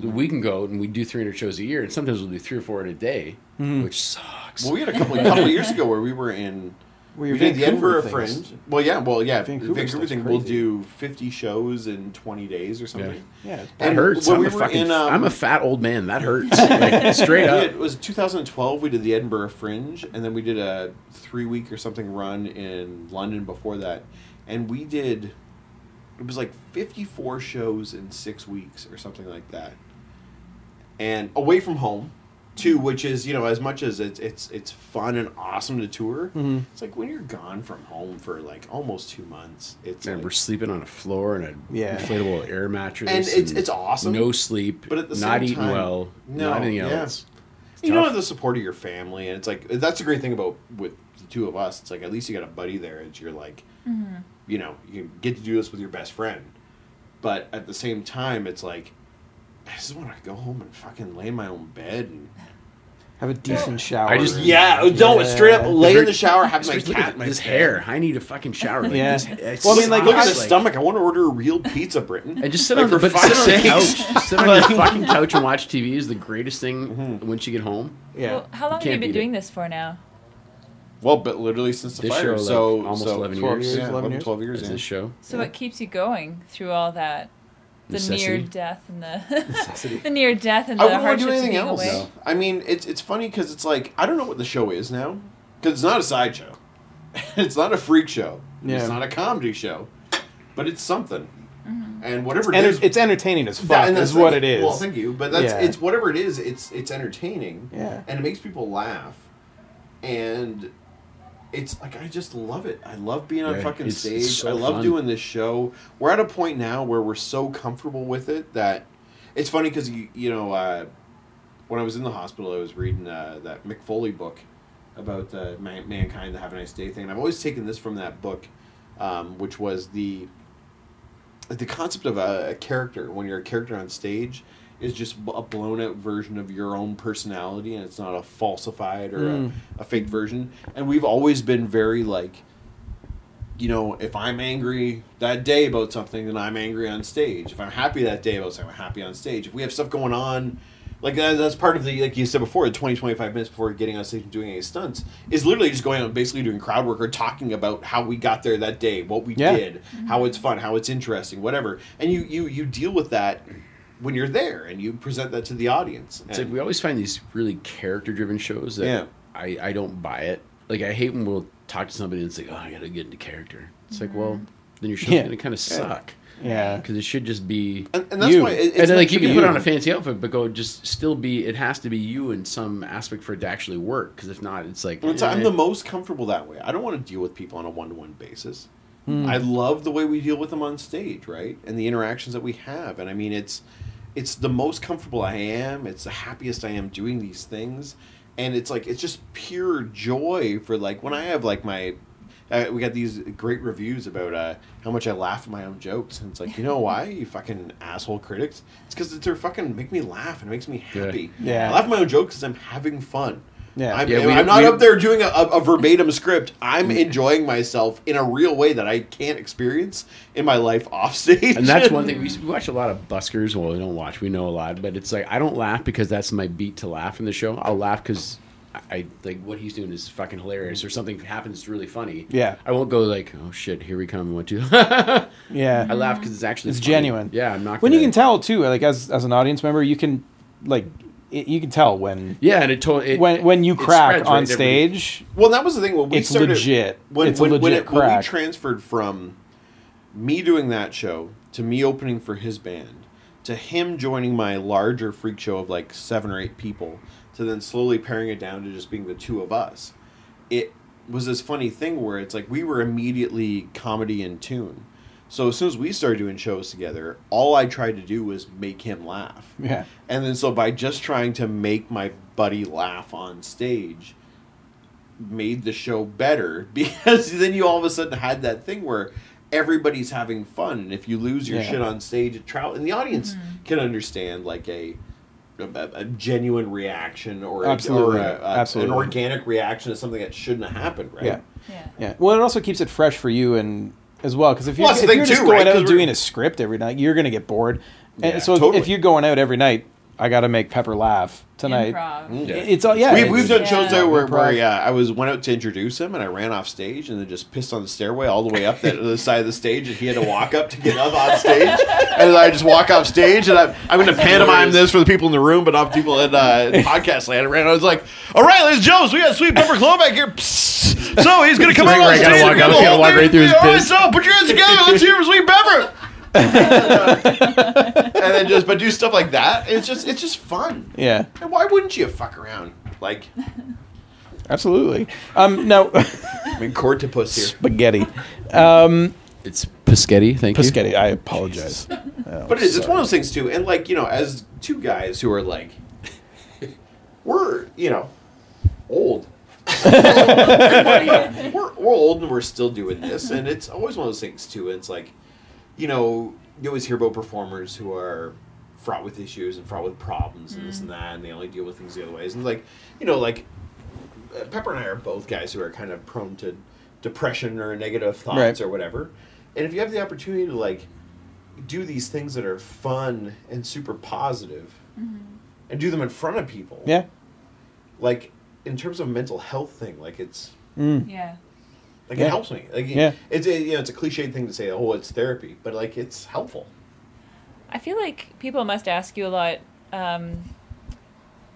We can go and we do 300 shows a year, and sometimes we'll do three or four in a day, mm-hmm. which sucks. well we had a couple a couple of years ago where we were in Well, we your did the Vancouver Edinburgh things- Fringe. Well, yeah, well, yeah. Vancouver Vancouver, thing. We'll do fifty shows in twenty days or something. Yeah. that And hurts. I'm, we a fucking, in, um, I'm a fat old man. That hurts. Like, straight up. did- it was 2012. We did the Edinburgh Fringe, and then we did a three week or something run in London before that, and we did. It was like 54 shows in six weeks or something like that, and away from home, too. Which is you know as much as it's it's it's fun and awesome to tour. Mhm. It's like when you're gone from home for like almost two months. It's And like- we're sleeping on a floor and a Yeah. inflatable air mattress. And it's- it's awesome. No sleep. But at the not same eating time- well. No, not anything yeah. else. you don't have the support of your family, and it's like that's the great thing about with the two of us. It's like at least you got a buddy there. and you're like, you know, you get to do this with your best friend, but at the same time, it's like I just want to go home and fucking lay in my own bed and Have a decent shower. I just- yeah, no, straight up lay in the shower, have my Just look cat, at in my this bed. hair. I need a fucking shower. Like, Yeah. this- it's Well, I mean, like, look at I- the stomach. I want to order a real pizza, Britain. And just sit Like, on the, for but sit fuck's on the sakes. couch. Sit on your fucking couch and watch TV is the greatest thing Mm-hmm. once you get home. Yeah. Well, how long have can't you been beat it. doing this for now? Well, but literally since the This fire, show, like, so almost so 11 12 years. years, Yeah, 11 11, years. 12 years. Is yeah. this show? So what keeps you going through all that? The Necessity. near death and the the near death and I the wouldn't want to hardships do anything being else. away. I mean, it's it's funny because it's like I don't know what the show is now because it's not a sideshow, it's not a freak show, Yeah. it's not a comedy show, but it's something, Mm-hmm. and whatever it And is, it's, it's entertaining as that- fuck. and Is that's what it is. Well, thank you, but that's Yeah. it's whatever it is. It's it's entertaining, Yeah. and it makes people laugh, and it's like I just love it. I love being on Yeah, fucking it's- stage. it's so I love fun. doing this show. We're at a point now where we're so comfortable with it that it's funny because you you know uh, when I was in the hospital, I was reading uh, that Mick Foley book about uh, man- mankind, the Have a Nice Day thing, and I've always taken this from that book, um, which was the the concept of a, a character when you're a character on stage is just a blown out version of your own personality and it's not a falsified or Mm. a, a fake version. And we've always been very like you know if i'm angry that day about something then i'm angry on stage. If i'm happy that day about something i'm happy on stage. If we have stuff going on like that, that's part of the like you said before the 20 25 minutes before getting on stage and doing any stunts is literally just going out and basically doing crowd work or talking about how we got there that day what we Yeah. did how it's fun how it's interesting whatever. And you you you deal with that when you're there and you present that to the audience It's like we always find these really character driven shows that Yeah. I, I don't buy it. Like I hate when we'll talk to somebody and it's like, oh, I gotta get into character. It's like, well, then your show's Yeah. gonna kind of suck yeah. because it should just be. and, and that's You. why it, it's and then, like you can be put on a fancy outfit, but go just still be. It has to be you in some aspect for it to actually work. Because if not, it's like it's- eh. I'm the most comfortable that way. I don't want to deal with people on a one to one basis. Hmm. I love the way we deal with them on stage, right? And the interactions that we have. And I mean, it's it's the most comfortable I am. It's the happiest I am doing these things, and it's like it's just pure joy for like when I have like my. Uh, we got these great reviews about uh, how much I laugh at my own jokes, and it's like, you know why, you fucking asshole critics? It's because they're fucking make me laugh and it makes me happy. Yeah. I laugh at my own jokes because I'm having fun. Yeah. I'm, Yeah, we- I'm not we- up there doing a, a, a verbatim script. I'm mm. enjoying myself in a real way that I can't experience in my life off stage. And that's one thing we, we watch a lot of buskers. Well, we don't watch. We know a lot, but it's like I don't laugh because that's my beat to laugh in the show. I'll laugh because I, I like what he's doing is fucking hilarious, or something happens really funny. Yeah. I won't go like, oh shit, here we come. What to? Yeah. I laugh because it's actually It's funny. genuine. Yeah, I'm not. when you gonna- can tell too, like as as an audience member, you can like it, you can tell when Yeah, and it told it, when when you crack on right? Every- stage. well, that was the thing when we It's started. legit. When, It's a when, when, legit it, when we transferred from me doing that show to me opening for his band to him joining my larger freak show of like seven or eight people to then slowly paring it down to just being the two of us it was this funny thing where it's like we were immediately comedy in tune so as soon as we started doing shows together all i tried to do was make him laugh Yeah. and then so by just trying to make my buddy laugh on stage made the show better because then you all of a sudden had that thing where everybody's having fun and if you lose your Yeah. shit on stage it travel and the audience mm-hmm. can understand like a a, a genuine reaction or, a, Absolutely. or a, a- Absolutely. an organic reaction to something that shouldn't have happened right Yeah. Yeah. Yeah. Well, it also keeps it fresh for you and as well because if you're, Well, if you're just too, going right? out 'Cause we're- doing a script every night, you're gonna get bored. Yeah, and so if- totally. if you're going out every night, I got to make Pepper laugh tonight. Improv. Yeah. It's all yeah. We've, we've done Yeah. shows there where, where yeah, I was went out to introduce him and I ran off stage and then just pissed on the stairway all the way up the, the side of the stage and he had to walk up to get up on stage and I just walk off stage and I'm, I'm going to pantomime this for the people in the room but not people in uh, podcast land. I ran. I was like, all right, ladies and gentlemen, we got Sweet Pepper Klopek back here. Psst. So he's going to come out on stage. gotta walk and up, the gotta walk right through his all right, piss. so put your hands together. Let's hear Sweet Pepper. and then just but do stuff like that. It's just it's just fun. yeah. And why wouldn't you fuck around? Like Absolutely. Um. Now, I mean, court to puss here. spaghetti. Um. It's Piscetti. Thank you. Piscetti. I apologize. Oh, But it is. It's one of those things too. And like you know, as two guys who are like, we're you know, old. We're, we're old and we're still doing this, and it's always one of those things too. And It's like, you know, you always hear about performers who are fraught with issues and fraught with problems and this and that, and they only deal with things the other ways. And like, you know, like uh, Pepper and I are both guys who are kind of prone to depression or negative thoughts Right. or whatever. And if you have the opportunity to like do these things that are fun and super positive and do them in front of people, Yeah. like in terms of mental health thing, like it's Mm. Yeah. like Yeah. it helps me. Like Yeah. it's a you know it's a cliched thing to say, oh, it's therapy, but like it's helpful. I feel like people must ask you a lot. Um,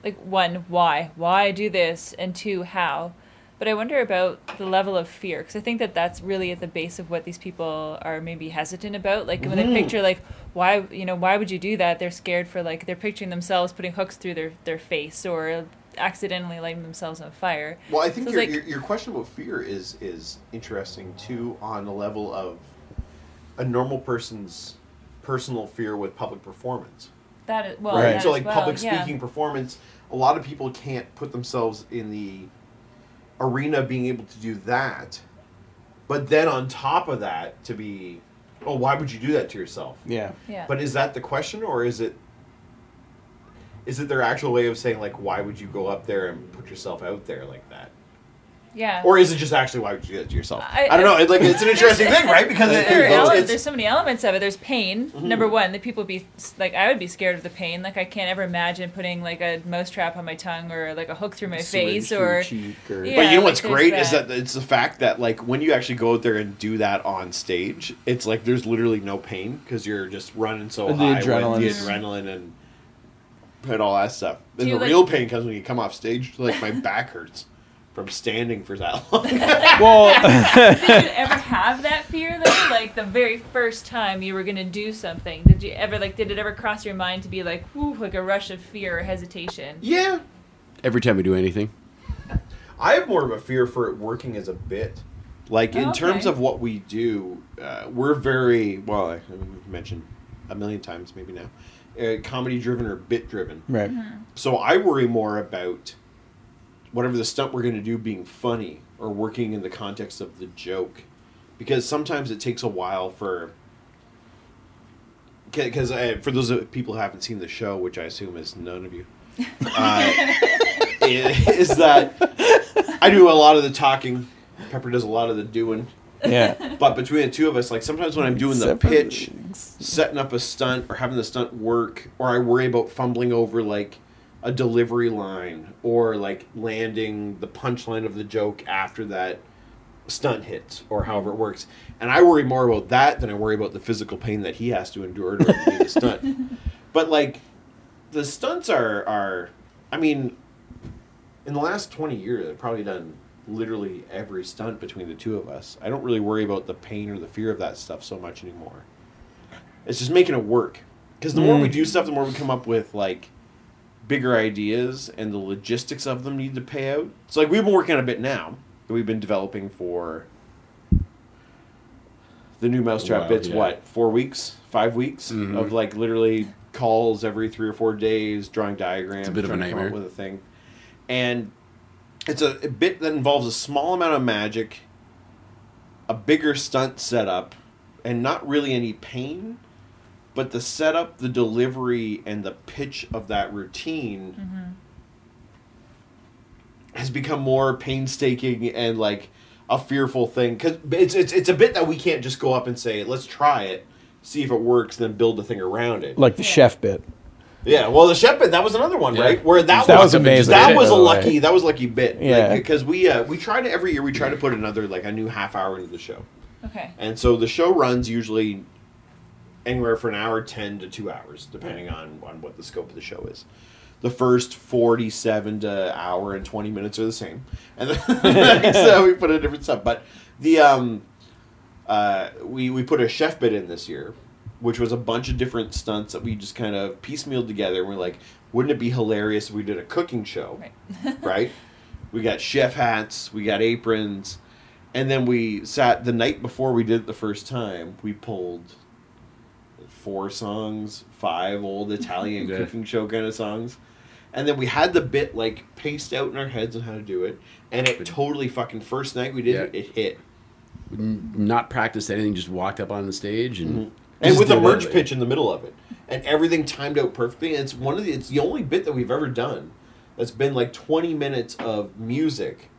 like one, why? Why do this? And two, how? But I wonder about the level of fear because I think that that's really at the base of what these people are maybe hesitant about. Like when they picture like why you know why would you do that? They're scared for like they're picturing themselves putting hooks through their their face or accidentally lighting themselves on fire. Well, I think So your, like- your, your question about fear is is interesting too on the level of a normal person's personal fear with public performance. That is well, right. that So like well, public yeah. speaking performance, a lot of people can't put themselves in the arena being able to do that. But then on top of that to be oh, why would you do that to yourself? Yeah. Yeah. But is that the question or is it is it their actual way of saying like why would you go up there and put yourself out there like that? yeah. Or is it just actually why would you do that to yourself? I- I, don't know. I- It's like it's an interesting thing, right? Because it, there are it's- ele- it's- there's so many elements of it. There's pain. Mm-hmm. Number one, that people be like, I would be scared of the pain. Like I can't ever imagine putting like a mousetrap on my tongue or like a hook through my face or cheek or Yeah. But you know what's there's great is that. that it's the fact that like when you actually go out there and do that on stage, it's like there's literally no pain because you're just running so The high adrenaline. with the adrenaline and and all that stuff. Do And the like- real pain comes when you come off stage. Like my back hurts from standing for that long. Well, did you ever have that fear though? Like the very first time you were gonna do something, did you ever like? Did it ever cross your mind to be like, whoo, like a rush of fear or hesitation? yeah, Every time we do anything, I have more of a fear for it working as a bit. Like in Oh, terms of what we do, uh, we're very well. I, mentioned a million times, maybe now, uh, comedy driven or bit driven. right. So I worry more about whatever the stunt we're going to do being funny or working in the context of the joke, because sometimes it takes a while for. Because for those people who haven't seen the show, which I assume is none of you, uh, is that I do a lot of the talking. Pepper does a lot of the doing. Yeah. But between the two of us, like sometimes when I'm doing the Except for- pitch, setting up a stunt or having the stunt work, or I worry about fumbling over like a delivery line or like landing the punchline of the joke after that stunt hits or however it works. And I worry more about that than I worry about the physical pain that he has to endure to do the stunt. But like the stunts are are I mean in the last 20 years I've probably done literally every stunt between the two of us. I don't really worry about the pain or the fear of that stuff so much anymore. It's just making it work. Because the more we do stuff, the more we come up with like bigger ideas, and the logistics of them need to pay out. So like we've been working on a bit now that we've been developing for the new Mousetrap Wow, bits. yeah. What four weeks, five weeks Mhm. of like literally calls every three or four days, drawing diagrams, It's a bit of a trying to come up nightmare. with a thing, and it's a, a bit that involves a small amount of magic, a bigger stunt setup, and not really any pain, but the setup, the delivery, and the pitch of that routine mm-hmm. has become more painstaking and like a fearful thing because it's, it's it's a bit that we can't just go up and say let's try it, see if it works, then build a thing around it. Like the chef bit. Yeah, well, the chef bit that was another one, Yeah. right? Where that, That was, was amazing, That was a the way. lucky. That was a lucky bit. Yeah. because we uh, we try to every year we try to put another like a new half hour into the show, Okay. and so the show runs usually anywhere for an hour ten to two hours, depending on on what the scope of the show is. The first forty-seven to hour and twenty minutes are the same, and then so we put a different stuff. But the um, uh, we we put a chef bit in this year, which was a bunch of different stunts that we just kind of piecemealed together. And we're like, wouldn't it be hilarious if we did a cooking show? Right. right? We got chef hats, we got aprons, and then we sat the night before we did it the first time. We pulled four songs, five old Italian Yeah. cooking show kind of songs. And then we had the bit like paced out in our heads on how to do it, and it totally fucking first night we did it, Yeah. it hit. Not practiced anything, just walked up on the stage and mm-hmm. And with a did it merch that way. pitch in the middle of it, and everything timed out perfectly. And it's one of the it's the only bit that we've ever done that's been like twenty minutes of music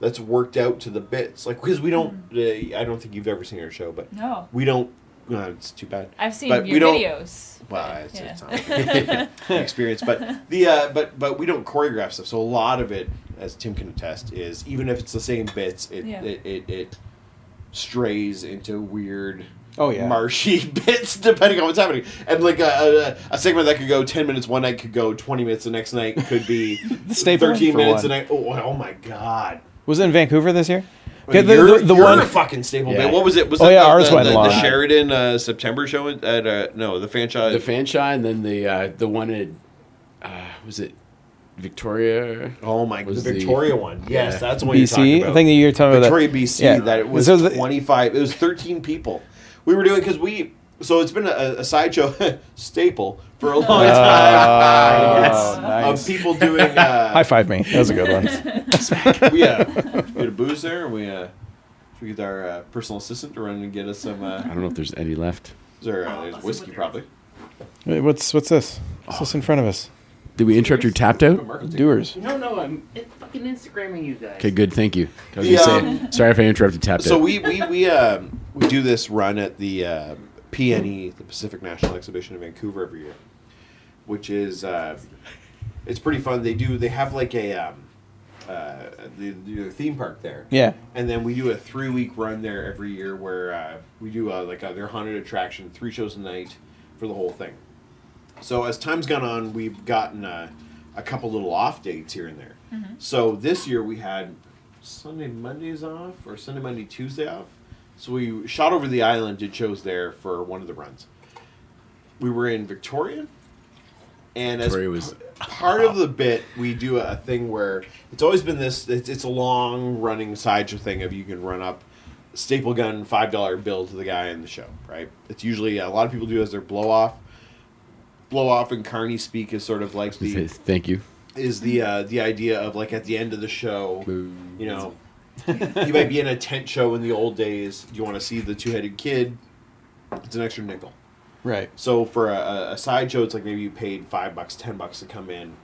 that's worked out to the bits. Like because we don't, uh, I don't think you've ever seen our show, but No. we don't. Uh, it's too bad. I've seen But we your don't- videos. Well, but, it's, yeah. it's not an experience, but the uh, but but we don't choreograph stuff. So a lot of it, as Tim can attest, is even if it's the same bits, it Yeah. it, it, it strays into weird Oh, yeah. marshy bits depending on what's happening, and like a, a, a segment that could go ten minutes one night could go twenty minutes the next night could be Staple thirteen minutes one. a night. Oh, oh my god. Was it in Vancouver this year? Okay, Okay, the, you're, the, the you're one a fucking staple Yeah. man. What was it? Was Oh, that yeah, the, ours the, went the, the. Sheridan uh, September show at uh, no the Fanshawe. the Fanshawe, and then the uh, the one at uh, was it Victoria? oh my, the was the- Victoria one. Yes, Yeah. that's the one you're talking BC. about. I think that you're talking about Victoria, that. BC. Yeah. That it was So the- 25. It was 13 people. We were doing because we. So it's been a, a sideshow staple for a long time. Oh, nice. Of people doing. Uh, High five me. That was a good one. we, uh, we had a booze there. And we uh, should we get our uh, personal assistant to run and get us some. Uh, I don't know if there's any left. is there, uh, there's whiskey probably. Wait, what's what's this? What's this in front of us? Did we interrupt your tapped out? Doers. No, no, I'm fucking Instagramming you guys. Okay, good. Thank you. I was The, gonna say, sorry if I interrupted tapped So out. we we we um, we do this run at the uh, PNE, the Pacific National Exhibition in Vancouver every year, which is uh, it's pretty fun. They do they have like a um, uh, the, the theme park there. Yeah. And then we do a three week run there every year where uh, we do uh, like a, their haunted attraction, three shows a night for the whole thing. So as time's gone on, we've gotten uh, a couple little off dates here and there. So this year we had Sunday, Mondays off, or Sunday, Monday, Tuesday off. So we shot over the island, did shows there for one of the runs. We were in Victoria, and as Victoria was- part of the bit, we do a thing where it's always been this. It's, it's a long running sideshow thing of you can run up staple gun five dollar bill to the guy in the show. Right? It's usually a lot of people do as their blow off. Blow off and Carney speak is sort of like the Thank you. is the uh, the idea of like at the end of the show, you know, you might be in a tent show in the old days. You want to see the two headed kid. It's an extra nickel. Right. So for a, a- a side show, it's like maybe you paid five bucks, ten bucks to come in.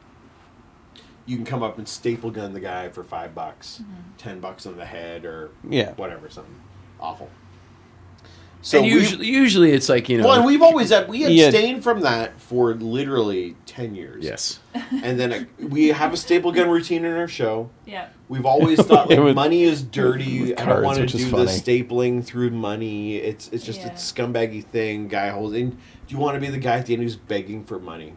You can come up and staple gun the guy for five bucks, mm-hmm. ten bucks on the head, or Yeah. whatever, something awful. So and usually, usually it's like you know. well, and we've always had we Yeah. abstained from that for literally ten years. yes. and then uh we have a staple gun routine in our show. Yeah. We've always thought like It was- money is dirty. with I don't want to which is do the stapling through money. It's it's just Yeah. a scumbaggy thing. Guy holding. Do you want to be the guy at the end who's begging for money?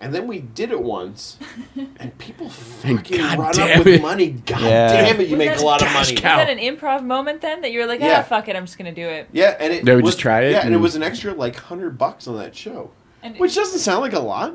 And then we did it once, and people fucking God run damn up with it. money. God Yeah. damn it, you Was make that a lot of cash money. cow? Was that an improv moment then that you were like, Yeah. ah, fuck it, I'm just gonna do it? Yeah, and it They would was, just try it Yeah, and it and- was an extra like hundred bucks on that show, And which doesn't sound like a lot.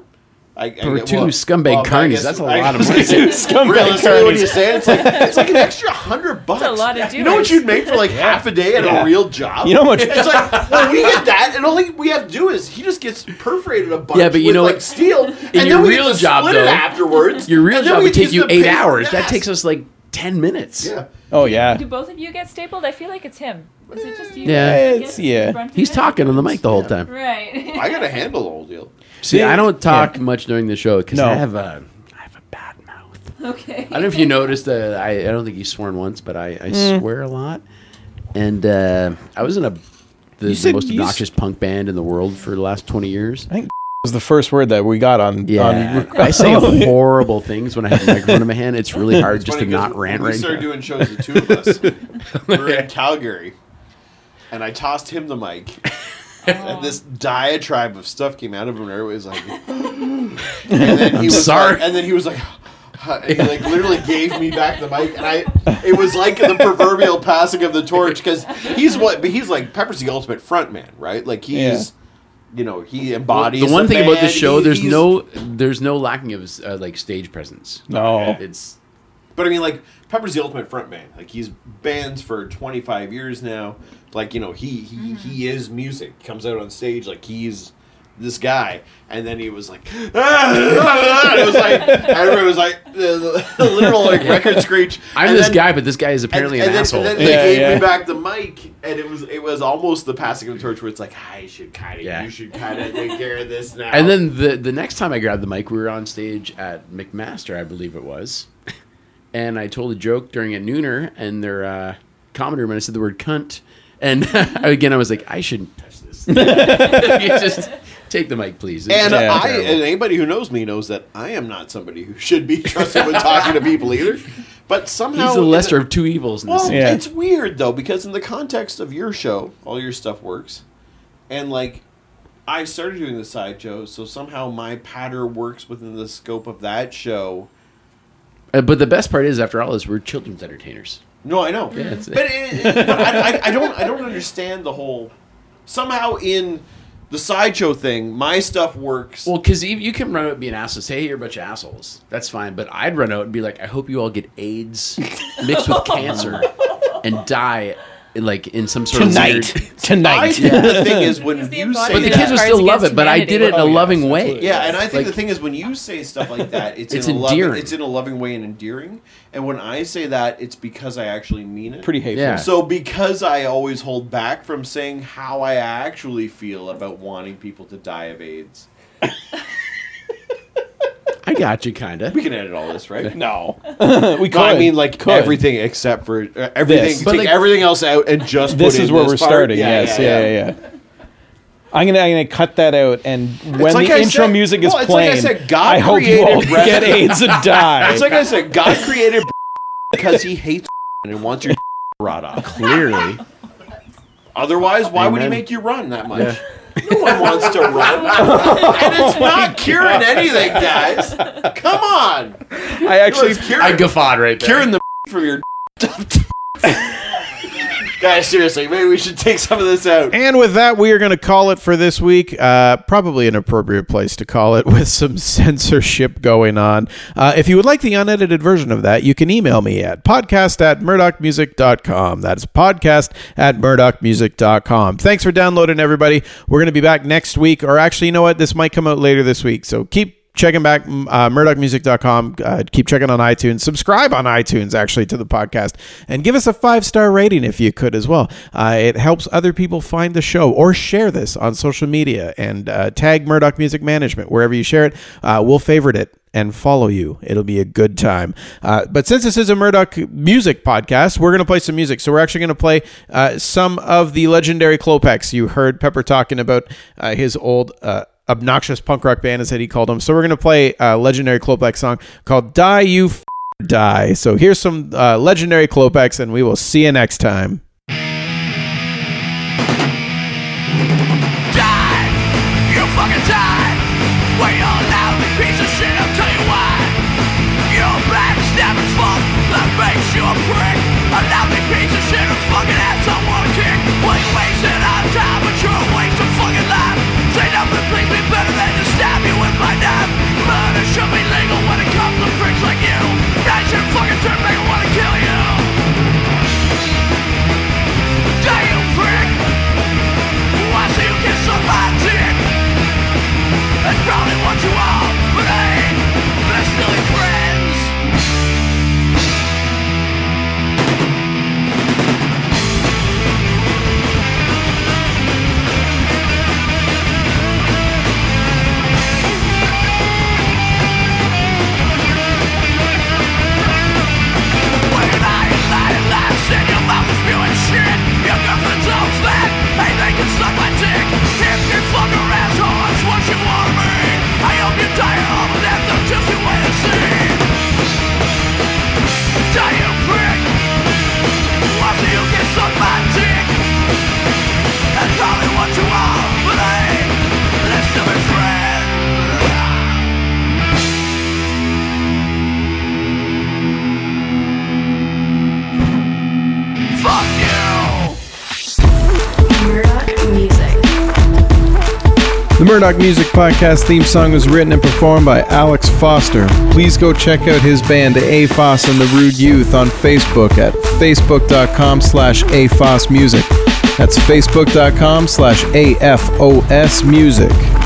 I, I, For two scumbag I carnies, guess- that's a I lot of guess- money. Scumbag Realistically, what carnies. you say? It's like it's like an extra hundred bucks. a lot of You know what you'd make for like half a day at Yeah. a real job? You know how much- It's like well, we get that, and all we have to do is he just gets perforated a bunch. Yeah, but you with, know like what? steel. and your then we real get job, split it though, afterwards. Your real job would take you eight paper hours. That takes us like ten minutes. Yeah. Oh yeah. Do both of you get stapled? I feel like it's him. Is it just you? Yeah. It's- yeah. the brunt of He's it? talking on the mic the whole time. Right. I gotta handle the whole deal. See, See, I don't talk yeah. much during the show because No. I have a I have a bad mouth. okay. I don't know if you noticed. Uh, I I don't think he's sworn once, but I, I Hmm. swear a lot. And uh, I was in a the, the said most you s- obnoxious punk band in the world for the last twenty years. I think was the first word that we got on. Yeah, on I say horrible things when I have a microphone in my hand. It's really hard It's just to not rant when we right started now. doing shows, the two of us. we were in Calgary, and I tossed him the mic. And this diatribe of stuff came out of him, and everybody was like, and then he was sorry. like, and then he was like, he like literally gave me back the mic, and I, it was like the proverbial passing of the torch because he's what, but he's like Pepper's the ultimate front man, right? Like he's, you know, he embodies the one thing about band. this show, He- there's no there's no lacking of uh, like stage presence. No. It's But I mean, like Pepper's the ultimate front man. Like he's bands for 25 years now. Like you know, he he, he is music. Comes out on stage like he's this guy, and then he was like, ah, it was like everyone was like the, the literal like record screech. I'm And this then- guy, but this guy is apparently and, an and asshole. Then, and then they Yeah, gave yeah. me back the mic, and it was it was almost the passing of the torch where it's like I should kind of Yeah. you should kind of take care of this now. And then the the next time I grabbed the mic, we were on stage at McMaster, I believe it was, and I told a joke during a nooner and their uh, comedy room, and I said the word cunt, and again I was like, I shouldn't touch this. just take the mic, please. It's And. I, terrible. and anybody who knows me knows that I am not somebody who should be trusted with talking to people either. But somehow He's the lesser of two evils in this. Well. Yeah. it's weird though because in the context of your show, all your stuff works, and like I started doing the sideshow, so somehow my patter works within the scope of that show. Uh, but the best part is, after all, is we're children's entertainers. No, I know, Yeah, it's- but, it, it- but I, I, I don't I don't understand the whole. Somehow in the sideshow thing, my stuff works. Well, because you, you can run out and be an asshole. Say you're a bunch of assholes. That's fine. But I'd run out and be like, I hope you all get AIDS mixed with cancer and die, like in some sort Tonight. of weird. I Tonight. think the thing is when you say But the Yeah. kids will still love Against it. But I did it in a Oh, yes, loving way. Yeah, and I think Like- the thing is when you say stuff like that, it's, It's in a loving, endearing. it's in a loving way and endearing. And when I say that, it's because I actually mean it. Pretty hateful. Yeah. So because I always hold back from saying how I actually feel about wanting people to die of AIDS. I got you, kind of. We can edit all this, right? No, we could. I mean like Could. everything except for uh, everything. This. Take like- everything else out and just. This put is in where this we're part. starting. yes, yeah, yeah, yeah. I'm gonna, I'm gonna cut that out, and when like the I intro said- music is well, it's like I playing, said, God I hope you all created breath- get AIDS and die. It's like I said, God created because He hates and wants your rot off. Clearly. Otherwise, why would he Amen. make you run that much? No one wants to run, and it's oh not curing anything, guys. Come on, I actually, I guffawed right there. curing the from your. guys, seriously, maybe we should take some of this out. And with that, we are going to call it for this week. Uh, probably an appropriate place to call it with some censorship going on. Uh, if you would like the unedited version of that, you can email me at podcast at murdochmusic.com. That's podcast at murdochmusic.com. Thanks for downloading, everybody. We're going to be back next week, or actually, you know what? This might come out later this week. So keep checking back uh, murdochmusic.com uh, keep checking on itunes subscribe on itunes actually to the podcast and give us a five star rating if you could as well uh, it helps other people find the show or share this on social media and uh, tag murdoch music management wherever you share it uh, we'll favorite it and follow you. It'll be a good time. Uh, but since this is a Murdoch music podcast, we're going to play some music. So we're actually going to play uh, some of the legendary Klopex. You heard Pepper talking about uh, his old uh, obnoxious punk rock band, as he called them. So we're going to play a legendary Klopex song called Die You F- Die. So here's some uh, legendary Klopex, and we will see you next time. die! You fucking die! You're loud, piece of shit, I'll tell you why! That makes you a prick! A Murdoch Music Podcast theme song was written and performed by Alex Foster. Please go check out his band AFOS and the Rude Youth on Facebook at facebook.com slash AFOS Music. That's facebook.com slash AFOS Music.